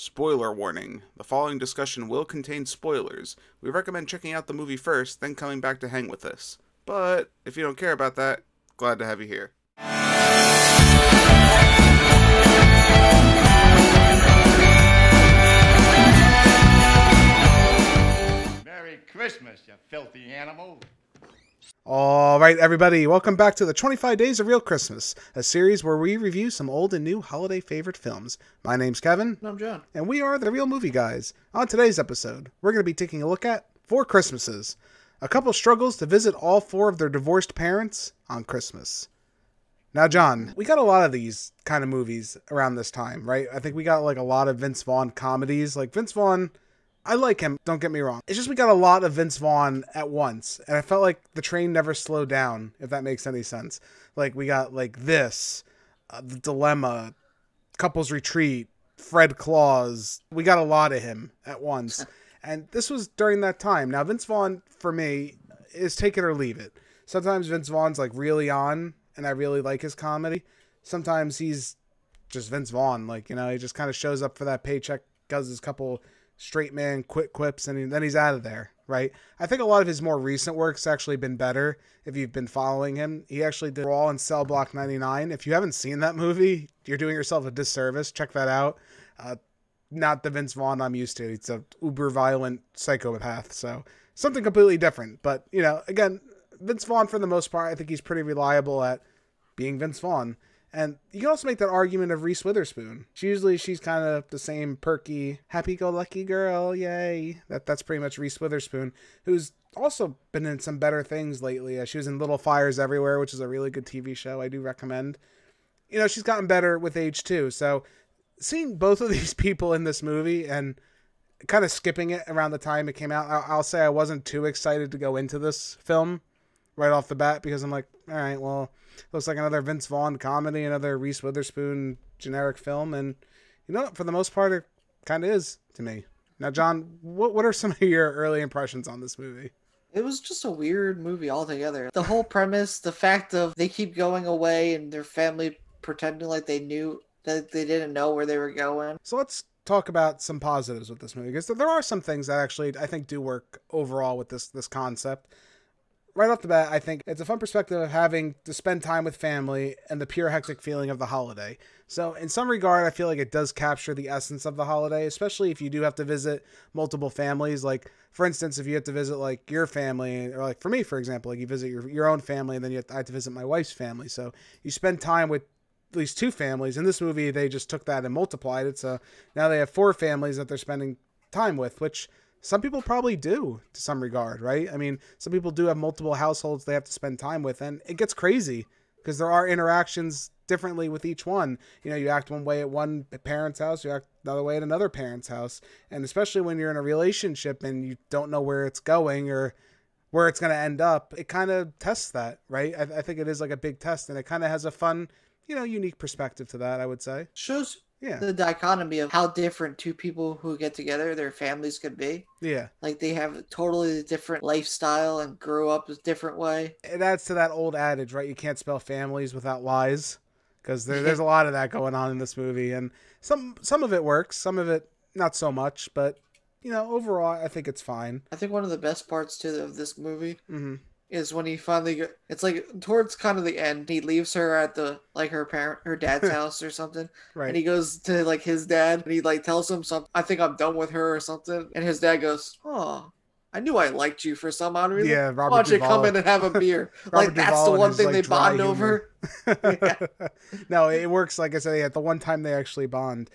Spoiler warning the following discussion will contain spoilers. We recommend checking out the movie first, then coming back to hang with us. But if you don't care about that, glad to have you here. Merry Christmas, you filthy animal. All right, everybody, welcome back to the 25 Days of Reel Christmas, a series where we review some old and new holiday favorite films. My name's Kevin, And I'm John. and we are the Reel Movie Guys. On today's episode, we're going to be taking a look at Four Christmases. A couple struggles to visit all four of their divorced parents on Christmas. Now, John, we got a lot of these kind of movies around this time, right? I think we got like a lot of Vince Vaughn comedies. Like Vince Vaughn, I like him, don't get me wrong. It's just we got a lot of Vince Vaughn at once, and I felt like the train never slowed down, if that makes any sense. Like we got like this, uh, the dilemma, couples retreat, Fred Claus. We got a lot of him at once. And this was during that time. Now Vince Vaughn for me is take it or leave it. Sometimes Vince Vaughn's like really on and I really like his comedy. Sometimes he's just Vince Vaughn, like, you know, he just kind of shows up for that paycheck, does his couple straight man quick quips and then he's out of there, right? I think a lot of his more recent work's actually been better if you've been following him. He actually did Brawl in Cell Block 99. If you haven't seen that movie, you're doing yourself a disservice. Check that out. Uh, not the Vince Vaughn I'm used to. It's a uber violent psychopath. So something completely different. But, you know, again, Vince Vaughn for the most part, I think he's pretty reliable at being Vince Vaughn. And you can also make that argument of Reese Witherspoon. She usually she's kind of the same perky, happy-go-lucky girl, yay. That that's pretty much Reese Witherspoon, who's also been in some better things lately. Uh, she was in Little Fires Everywhere, which is a really good TV show. I do recommend. You know, she's gotten better with age too. So seeing both of these people in this movie and kind of skipping it around the time it came out, I'll, I'll say I wasn't too excited to go into this film right off the bat because I'm like, all right, well, looks like another Vince Vaughn comedy, another Reese Witherspoon generic film, and you know, for the most part, it kind of is to me. Now, John, what what are some of your early impressions on this movie? It was just a weird movie altogether. The whole premise, the fact of they keep going away and their family pretending like they knew that they didn't know where they were going. So let's talk about some positives with this movie because there are some things that actually I think do work overall with this this concept. Right off the bat, I think it's a fun perspective of having to spend time with family and the pure hectic feeling of the holiday. So, in some regard, I feel like it does capture the essence of the holiday, especially if you do have to visit multiple families. Like, for instance, if you have to visit like your family, or like for me, for example, like you visit your your own family, and then you have to, I have to visit my wife's family. So you spend time with at least two families. In this movie, they just took that and multiplied it. So now they have four families that they're spending time with, which some people probably do to some regard, right? I mean, some people do have multiple households they have to spend time with, and it gets crazy because there are interactions differently with each one. You know, you act one way at one parent's house, you act another way at another parent's house, and especially when you're in a relationship and you don't know where it's going or where it's going to end up, it kind of tests that, right? I, I think it is like a big test, and it kind of has a fun, you know, unique perspective to that. I would say, Shows yeah, the dichotomy of how different two people who get together, their families could be. yeah. Like they have a totally different lifestyle and grew up a different way. it adds to that old adage, right? You can't spell families without lies, because there, there's a lot of that going on in this movie, and some some of it works, some of it not so much, but you know, overall, I think it's fine. I think one of the best parts too of this movie hmm is when he finally it's like towards kind of the end he leaves her at the like her parent her dad's house or something Right. and he goes to like his dad and he like tells him something i think i'm done with her or something and his dad goes oh i knew i liked you for some odd reason Yeah, why Robert don't you come in and have a beer like that's Duvall the one thing like, they bond over humor. no, it works. Like I said, yeah, the one time they actually bond,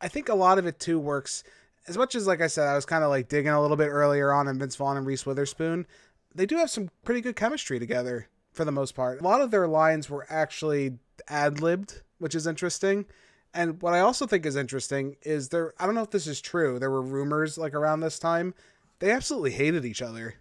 I think a lot of it too works. As much as, like I said, I was kind of like digging a little bit earlier on in Vince Vaughn and Reese Witherspoon. They do have some pretty good chemistry together for the most part. A lot of their lines were actually ad libbed, which is interesting. And what I also think is interesting is there. I don't know if this is true. There were rumors like around this time. They absolutely hated each other.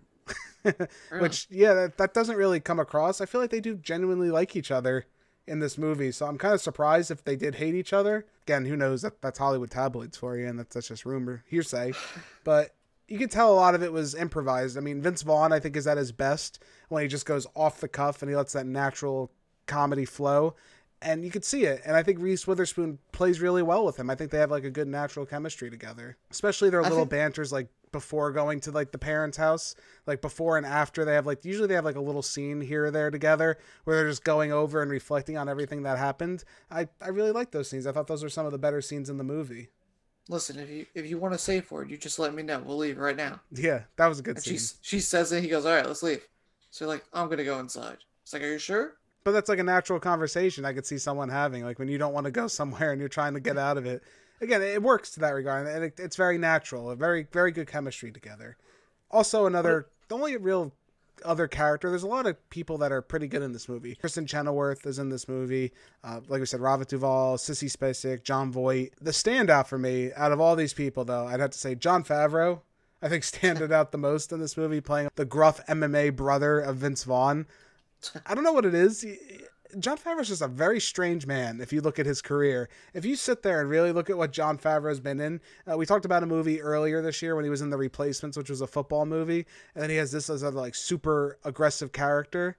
Which yeah, that, that doesn't really come across. I feel like they do genuinely like each other in this movie. So I'm kind of surprised if they did hate each other. Again, who knows? That that's Hollywood tabloids for you, and that's, that's just rumor, hearsay. But you can tell a lot of it was improvised. I mean, Vince Vaughn, I think, is at his best when he just goes off the cuff and he lets that natural comedy flow. and you could see it. And I think Reese Witherspoon plays really well with him. I think they have like a good natural chemistry together, especially their I little think- banters like before going to like the parents' house, like before and after. They have like usually they have like a little scene here or there together where they're just going over and reflecting on everything that happened. I I really like those scenes. I thought those were some of the better scenes in the movie. Listen, if you if you want to safe word, you just let me know. We'll leave right now. Yeah, that was a good And scene. she she says it. He goes, "All right, let's leave." So you're like, "I'm gonna go inside." It's like, "Are you sure?" But that's like a natural conversation I could see someone having, like when you don't want to go somewhere and you're trying to get out of it. Again, it works to that regard, and it, it's very natural, a very very good chemistry together. Also, another the only real other character. There's a lot of people that are pretty good in this movie. Kristin Chenoweth is in this movie. Uh, like we said, Robert Duvall, Sissy Spacek, Jon Voight. The standout for me out of all these people, though, I'd have to say Jon Favreau. I think standed out the most in this movie, playing the gruff MMA brother of Vince Vaughn. I don't know what it is. He- Jon Favreau's just a very strange man if you look at his career. If you sit there and really look at what Jon Favreau's been in, uh, we talked about a movie earlier this year when he was in The Replacements, which was a football movie, and then he has this as a like super aggressive character,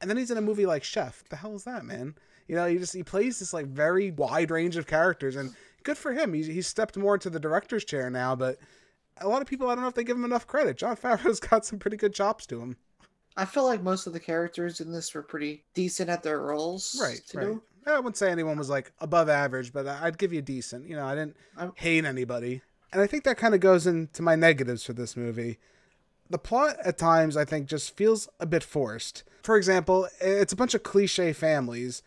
and then he's in a movie like Chef. The hell is that, man? You know, he just he plays this like very wide range of characters, and good for him. He's he's stepped more into the director's chair now, but a lot of people I don't know if they give him enough credit. Jon Favreau's got some pretty good chops to him. I feel like most of the characters in this were pretty decent at their roles. Right, right. I wouldn't say anyone was like above average, but I'd give you decent. You know, I didn't I'm- hate anybody. And I think that kind of goes into my negatives for this movie. The plot at times, I think, just feels a bit forced. For example, it's a bunch of cliche families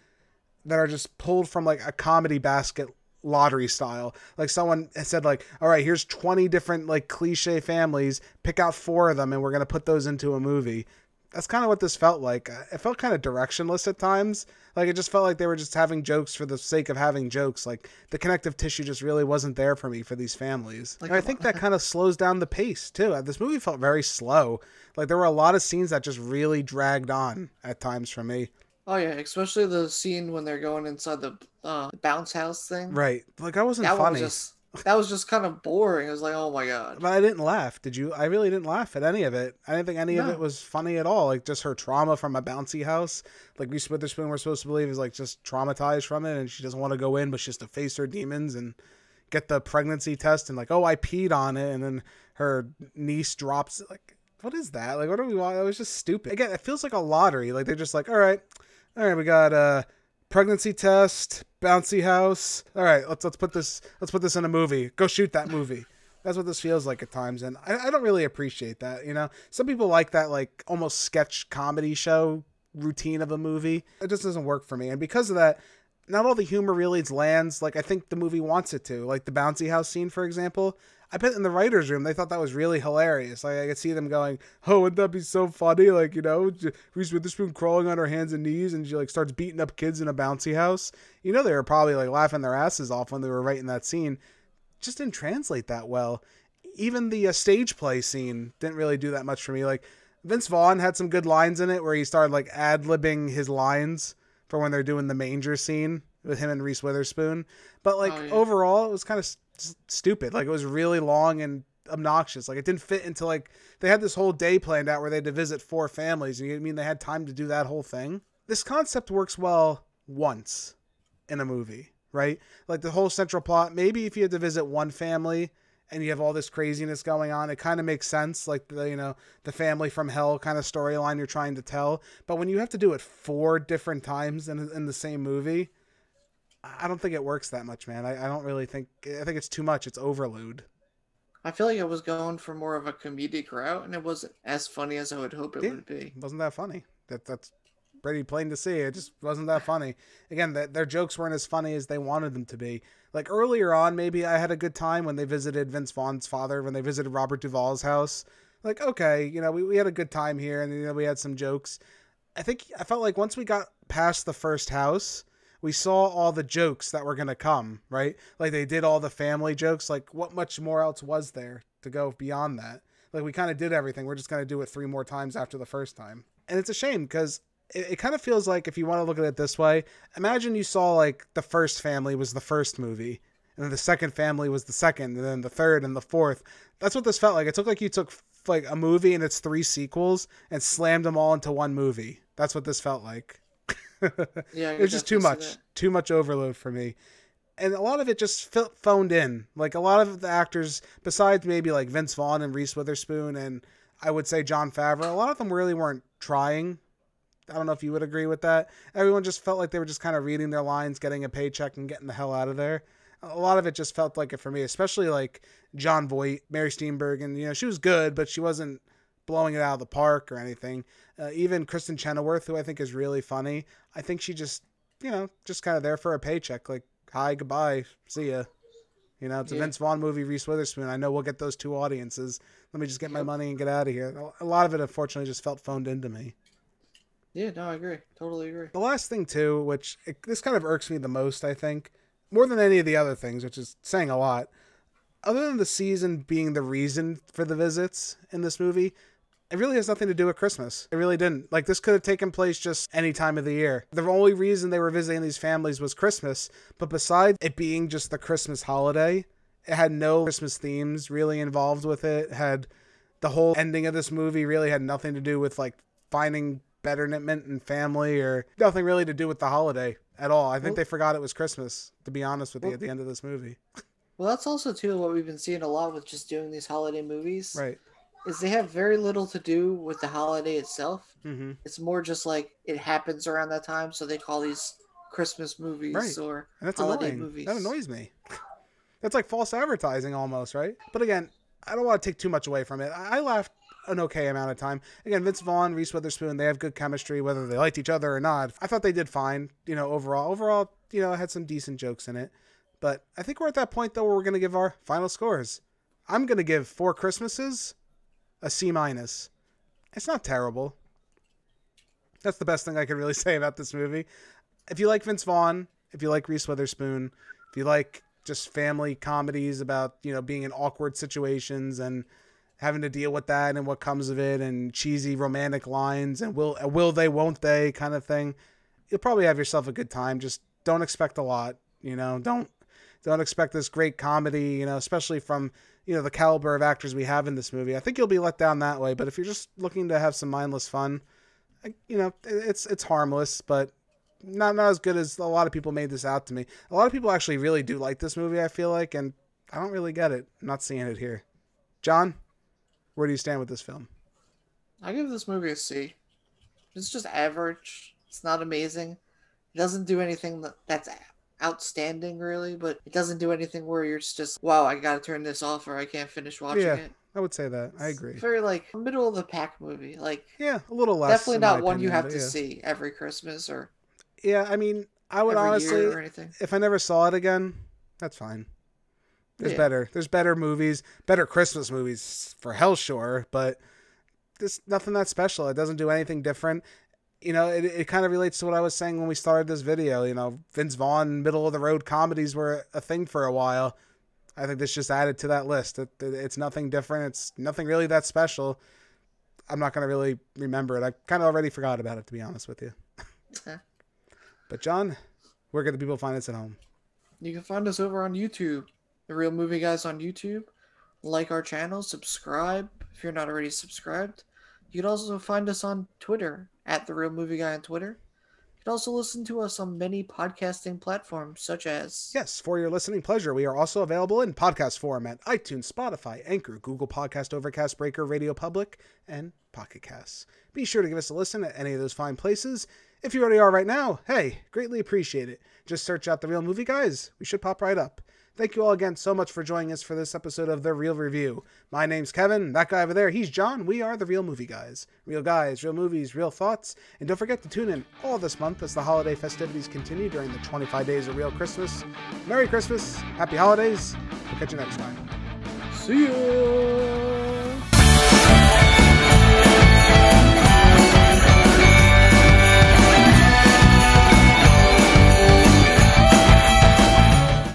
that are just pulled from like a comedy basket lottery style. Like someone said like, "All right, here's 20 different like cliche families, pick out 4 of them and we're going to put those into a movie." That's kind of what this felt like. Uh, It felt kind of directionless at times. Like it just felt like they were just having jokes for the sake of having jokes. Like the connective tissue just really wasn't there for me for these families. Like, and I think that kind of slows down the pace too. Uh, This movie felt very slow. Like there were a lot of scenes that just really dragged on at times for me. Oh yeah, especially the scene when they're going inside the uh, bounce house thing. Right. Like I wasn't That one funny. was just that was just kind of boring. I was like, oh my god. But I didn't laugh. Did you? I really didn't laugh at any of it. I didn't think any of it was funny at all. Like just her trauma from a bouncy house. Like Reese Witherspoon, we're supposed to believe is like just traumatized from it, and she doesn't want to go in, but she has to face her demons and get the pregnancy test. And like, oh, I peed on it, and then her niece drops. it. Like, what is that? Like, what are we? want? It was just stupid. Again, it feels like a lottery. Like they're just like, all right, all right, we got uh pregnancy test, bouncy house. All right, let's let's put this let's put this in a movie. Go shoot that movie. That's what this feels like at times, and I, I don't really appreciate that. You know, some people like that like almost sketch comedy show routine of a movie. It just doesn't work for me, and because of that, not all the humor really lands like I think the movie wants it to. Like the bouncy house scene, for example. I bet in the writers' room they thought that was really hilarious. Like I could see them going, "Oh, wouldn't that be so funny?" Like you know, Reese Witherspoon crawling on her hands and knees, and she like starts beating up kids in a bouncy house. You know, they were probably like laughing their asses off when they were writing that scene. Just didn't translate that well. Even the uh, stage play scene didn't really do that much for me. Like Vince Vaughn had some good lines in it where he started like ad libbing his lines for when they're doing the manger scene with him and Reese Witherspoon. But like Oh, yeah. overall, it was kind of stupid. Like it was really long and obnoxious. Like it didn't fit into like they had this whole day planned out where they had to visit four families. And you mean they had time to do that whole thing? This concept works well once in a movie, right? Like the whole central plot. Maybe if you had to visit one family and you have all this craziness going on, it kind of makes sense. Like the you know the family from hell kind of storyline you're trying to tell. But when you have to do it four different times in in the same movie, I don't think it works that much, man. I, I don't really think. I think it's too much. It's overload. I feel like I was going for more of a comedic route, and it wasn't as funny as I would hope it Yeah. would be. Wasn't that funny. That that's pretty plain to see. It just wasn't that funny. Again, that their jokes weren't as funny as they wanted them to be. Like earlier on, maybe I had a good time when they visited Vince Vaughn's father, when they visited Robert Duvall's house. Like, okay, you know, we, we had a good time here, and you know, we had some jokes. I think I felt like once we got past the first house, we saw all the jokes that were gonna come, right? Like they did all the family jokes. Like, what much more else was there to go beyond that? Like we kind of did everything. We're just gonna do it three more times after the first time, and it's a shame because it, it kind of feels like if you want to look at it this way, imagine you saw like the first family was the first movie, and then the second family was the second, and then the third and the fourth. That's what this felt like. It took like you took like a movie and its three sequels and slammed them all into one movie. That's what this felt like. Yeah, it was just too much, too much overload for me. And a lot of it just felt phoned in. Like a lot of the actors, besides maybe like Vince Vaughn and Reese Witherspoon, and I would say Jon Favreau, a lot of them really weren't trying. I don't know if you would agree with that. Everyone just felt like they were just kind of reading their lines, getting a paycheck, and getting the hell out of there. A lot of it just felt like it for me, especially like Jon Voight, Mary Steenburgen. You know, she was good, but she wasn't blowing it out of the park or anything. Uh, even Kristin Chenoweth, who I think is really funny, I think she just, you know, just kind of there for a paycheck. Like, hi, goodbye, see ya. You know, it's a Vince Vaughn movie, Reese Witherspoon. I know we'll get those two audiences. Let me just get my money and get out of here. A lot of it, unfortunately, just felt phoned into me. Yeah, no, I agree. Totally agree. The last thing too, which it, this kind of irks me the most, I think, more than any of the other things, which is saying a lot. Other than the season being the reason for the visits in this movie, it really has nothing to do with Christmas. It really didn't. Like this could have taken place just any time of the year. The only reason they were visiting these families was Christmas, but besides it being just the Christmas holiday, it had no Christmas themes really involved with it. it had the whole ending of this movie really had nothing to do with like finding betterment and family or nothing really to do with the holiday at all. I think Well- they forgot it was Christmas, to be honest with you, Well- at the end of this movie. Well, that's also too what we've been seeing a lot with just doing these holiday movies. Right. Is they have very little to do with the holiday itself. Mm-hmm. It's more just like it happens around that time, so they call these Christmas movies Right. or And that's holiday annoying. movies. That annoys me. That's like false advertising almost, right? But again, I don't want to take too much away from it. I laughed an okay amount of time. Again, Vince Vaughn, Reese Witherspoon, they have good chemistry, whether they liked each other or not. I thought they did fine, you know, overall. Overall, you know, it had some decent jokes in it. But I think we're at that point though where we're gonna give our final scores. I'm gonna give Four Christmases a C minus. It's not terrible. That's the best thing I could really say about this movie. If you like Vince Vaughn, if you like Reese Witherspoon, if you like just family comedies about you know being in awkward situations and having to deal with that and what comes of it and cheesy romantic lines and will will they won't they kind of thing, you'll probably have yourself a good time. Just don't expect a lot, you know. Don't don't expect this great comedy, you know, especially from you know the caliber of actors we have in this movie. I think you'll be let down that way. But if you're just looking to have some mindless fun, you know, it's it's harmless, but not not as good as a lot of people made this out to me. A lot of people actually really do like this movie. I feel like, and I don't really get it. I'm not seeing it here. John, where do you stand with this film? I give this movie a C. It's just average. It's not amazing. It doesn't do anything that's outstanding, really, but it doesn't do anything where you're just, wow, I gotta turn this off or I can't finish watching Yeah, it. I would say that. I It's agree. Very like middle of the pack movie. Like Yeah, a little less. definitely not one you have to yeah. see every Christmas or Yeah, I mean, I would honestly, or anything. if I never saw it again, that's fine. There's Yeah. better. There's better movies, better Christmas movies for hell sure, but there's nothing that special. It doesn't do anything different. You know, it, it kind of relates to what I was saying when we started this video. You know, Vince Vaughn middle of the road comedies were a thing for a while. I think this just added to that list. It, it- it's nothing different. It's nothing really that special. I'm not going to really remember it. I kind of already forgot about it, to be honest with you. but, John, where can the people find us at home? You can find us over on YouTube, The Reel Movie Guys on YouTube. Like our channel, subscribe if you're not already subscribed. You can also find us on Twitter at The Reel Movie Guy on Twitter. You can also listen to us on many podcasting platforms such as Yes, for your listening pleasure, we are also available in podcast form at iTunes, Spotify, Anchor, Google Podcast, Overcast, Breaker, Radio Public, and Pocket Casts. Be sure to give us a listen at any of those fine places. If you already are right now, hey, greatly appreciate it. Just search out The Reel Movie Guys. We should pop right up. Thank you all again so much for joining us for this episode of The Reel Review. My name's Kevin. That guy over there, he's John. We are The Reel Movie Guys. Real guys, real movies, real thoughts. And don't forget to tune in all this month as the holiday festivities continue during the 25 days of Reel Christmas. Merry Christmas, Happy Holidays. We'll catch you next time. See ya!